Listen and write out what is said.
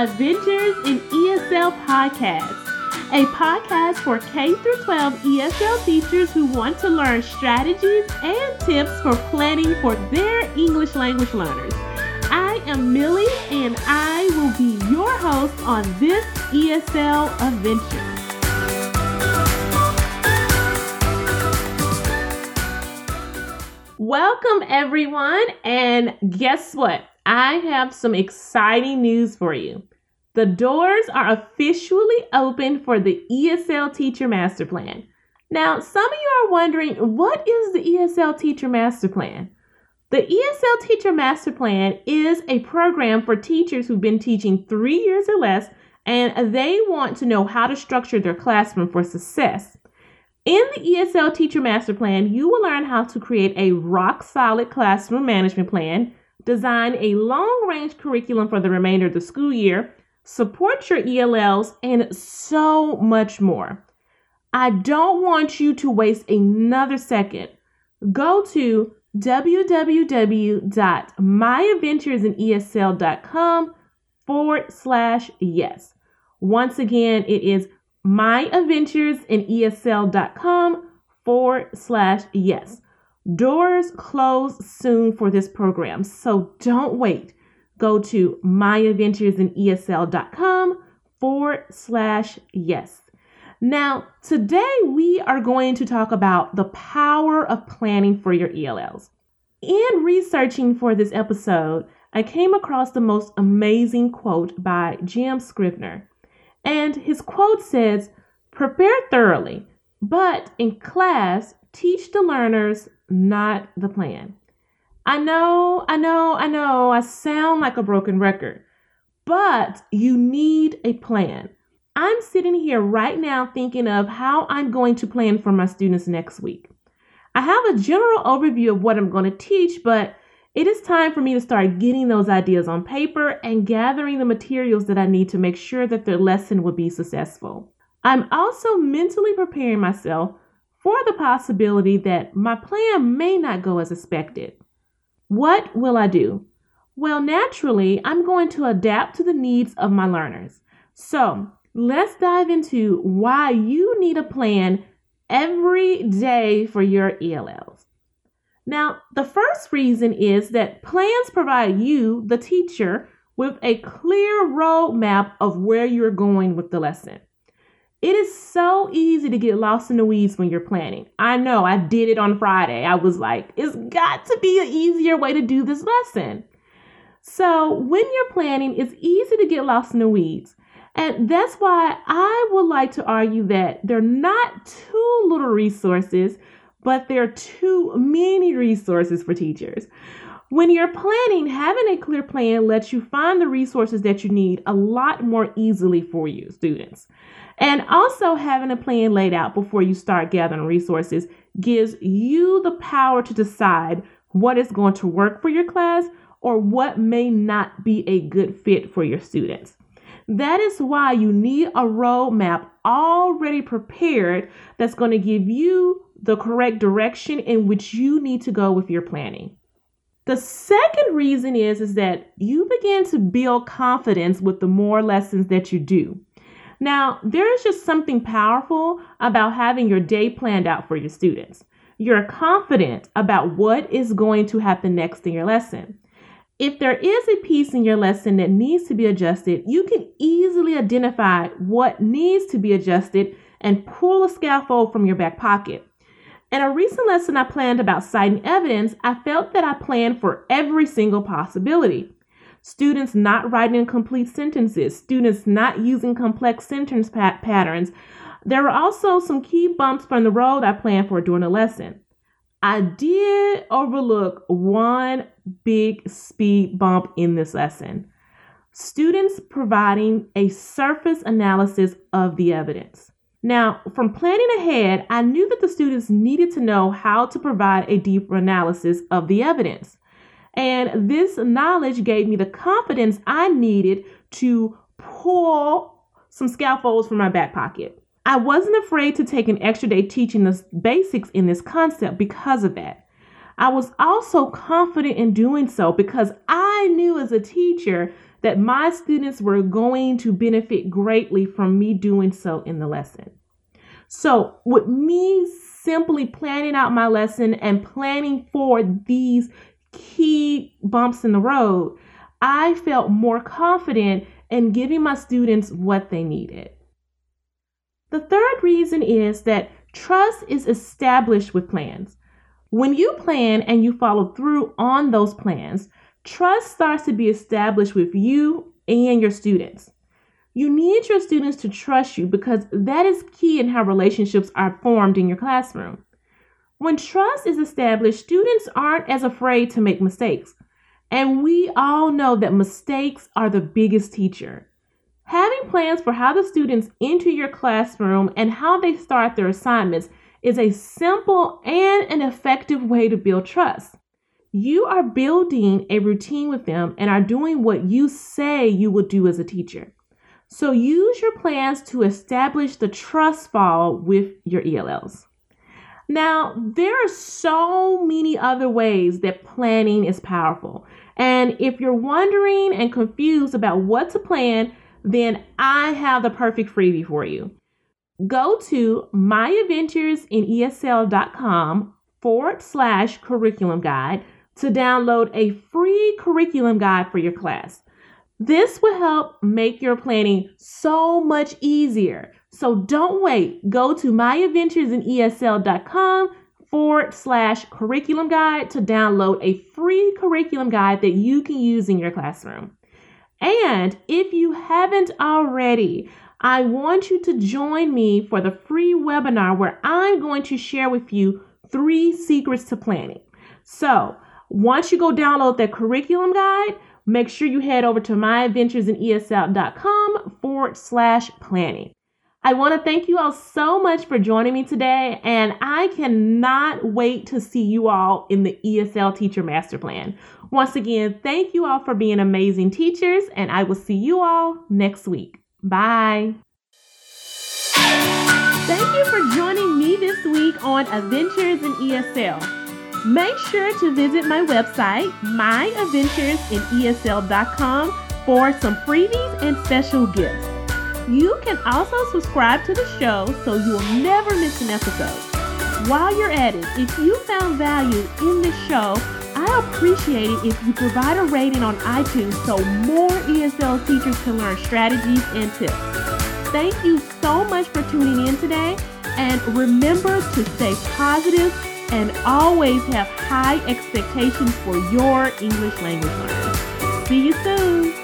Adventures in ESL podcast, a podcast for K 12 ESL teachers who want to learn strategies and tips for planning for their English language learners. I am Millie and I will be your host on this ESL adventure. Welcome, everyone, and guess what? I have some exciting news for you. The doors are officially open for the ESL Teacher Master Plan. Now, some of you are wondering what is the ESL Teacher Master Plan? The ESL Teacher Master Plan is a program for teachers who've been teaching three years or less and they want to know how to structure their classroom for success. In the ESL Teacher Master Plan, you will learn how to create a rock solid classroom management plan design a long range curriculum for the remainder of the school year, support your ELLs, and so much more. I don't want you to waste another second. Go to www.myadventuresinesl.com forward slash yes. Once again, it is myadventuresinesl.com forward slash yes. Doors close soon for this program, so don't wait. Go to myadventuresinesl.com forward slash yes. Now, today we are going to talk about the power of planning for your ELLs. In researching for this episode, I came across the most amazing quote by Jim Scrivener. And his quote says, Prepare thoroughly, but in class, teach the learners not the plan. I know, I know, I know, I sound like a broken record, but you need a plan. I'm sitting here right now thinking of how I'm going to plan for my students next week. I have a general overview of what I'm going to teach, but it is time for me to start getting those ideas on paper and gathering the materials that I need to make sure that their lesson will be successful. I'm also mentally preparing myself for the possibility that my plan may not go as expected. What will I do? Well, naturally, I'm going to adapt to the needs of my learners. So, let's dive into why you need a plan every day for your ELLs. Now, the first reason is that plans provide you, the teacher, with a clear roadmap of where you're going with the lesson. It is so easy to get lost in the weeds when you're planning. I know I did it on Friday. I was like, it's got to be an easier way to do this lesson. So, when you're planning, it's easy to get lost in the weeds. And that's why I would like to argue that they're not too little resources, but they're too many resources for teachers. When you're planning, having a clear plan lets you find the resources that you need a lot more easily for you, students. And also, having a plan laid out before you start gathering resources gives you the power to decide what is going to work for your class or what may not be a good fit for your students. That is why you need a roadmap already prepared that's going to give you the correct direction in which you need to go with your planning. The second reason is, is that you begin to build confidence with the more lessons that you do. Now, there is just something powerful about having your day planned out for your students. You're confident about what is going to happen next in your lesson. If there is a piece in your lesson that needs to be adjusted, you can easily identify what needs to be adjusted and pull a scaffold from your back pocket. In a recent lesson I planned about citing evidence, I felt that I planned for every single possibility students not writing complete sentences, students not using complex sentence pat- patterns. There were also some key bumps from the road I planned for during the lesson. I did overlook one big speed bump in this lesson students providing a surface analysis of the evidence. Now, from planning ahead, I knew that the students needed to know how to provide a deeper analysis of the evidence. And this knowledge gave me the confidence I needed to pull some scaffolds from my back pocket. I wasn't afraid to take an extra day teaching the basics in this concept because of that. I was also confident in doing so because I knew as a teacher that my students were going to benefit greatly from me doing so in the lesson. So, with me simply planning out my lesson and planning for these key bumps in the road, I felt more confident in giving my students what they needed. The third reason is that trust is established with plans. When you plan and you follow through on those plans, trust starts to be established with you and your students. You need your students to trust you because that is key in how relationships are formed in your classroom. When trust is established, students aren't as afraid to make mistakes. And we all know that mistakes are the biggest teacher. Having plans for how the students enter your classroom and how they start their assignments is a simple and an effective way to build trust. You are building a routine with them and are doing what you say you will do as a teacher. So use your plans to establish the trust fall with your ELLs. Now, there are so many other ways that planning is powerful. And if you're wondering and confused about what to plan, then I have the perfect freebie for you. Go to myadventuresinesl.com forward slash curriculum guide to download a free curriculum guide for your class. This will help make your planning so much easier. So don't wait. Go to myadventuresinesl.com forward slash curriculum guide to download a free curriculum guide that you can use in your classroom. And if you haven't already, I want you to join me for the free webinar where I'm going to share with you three secrets to planning. So, once you go download that curriculum guide, make sure you head over to myadventuresinesl.com forward slash planning. I want to thank you all so much for joining me today, and I cannot wait to see you all in the ESL Teacher Master Plan. Once again, thank you all for being amazing teachers, and I will see you all next week. Bye. Thank you for joining me this week on Adventures in ESL. Make sure to visit my website, myadventuresinesl.com, for some freebies and special gifts. You can also subscribe to the show so you'll never miss an episode. While you're at it, if you found value in this show, I appreciate it if you provide a rating on iTunes so more ESL teachers can learn strategies and tips. Thank you so much for tuning in today, and remember to stay positive and always have high expectations for your English language learning. See you soon.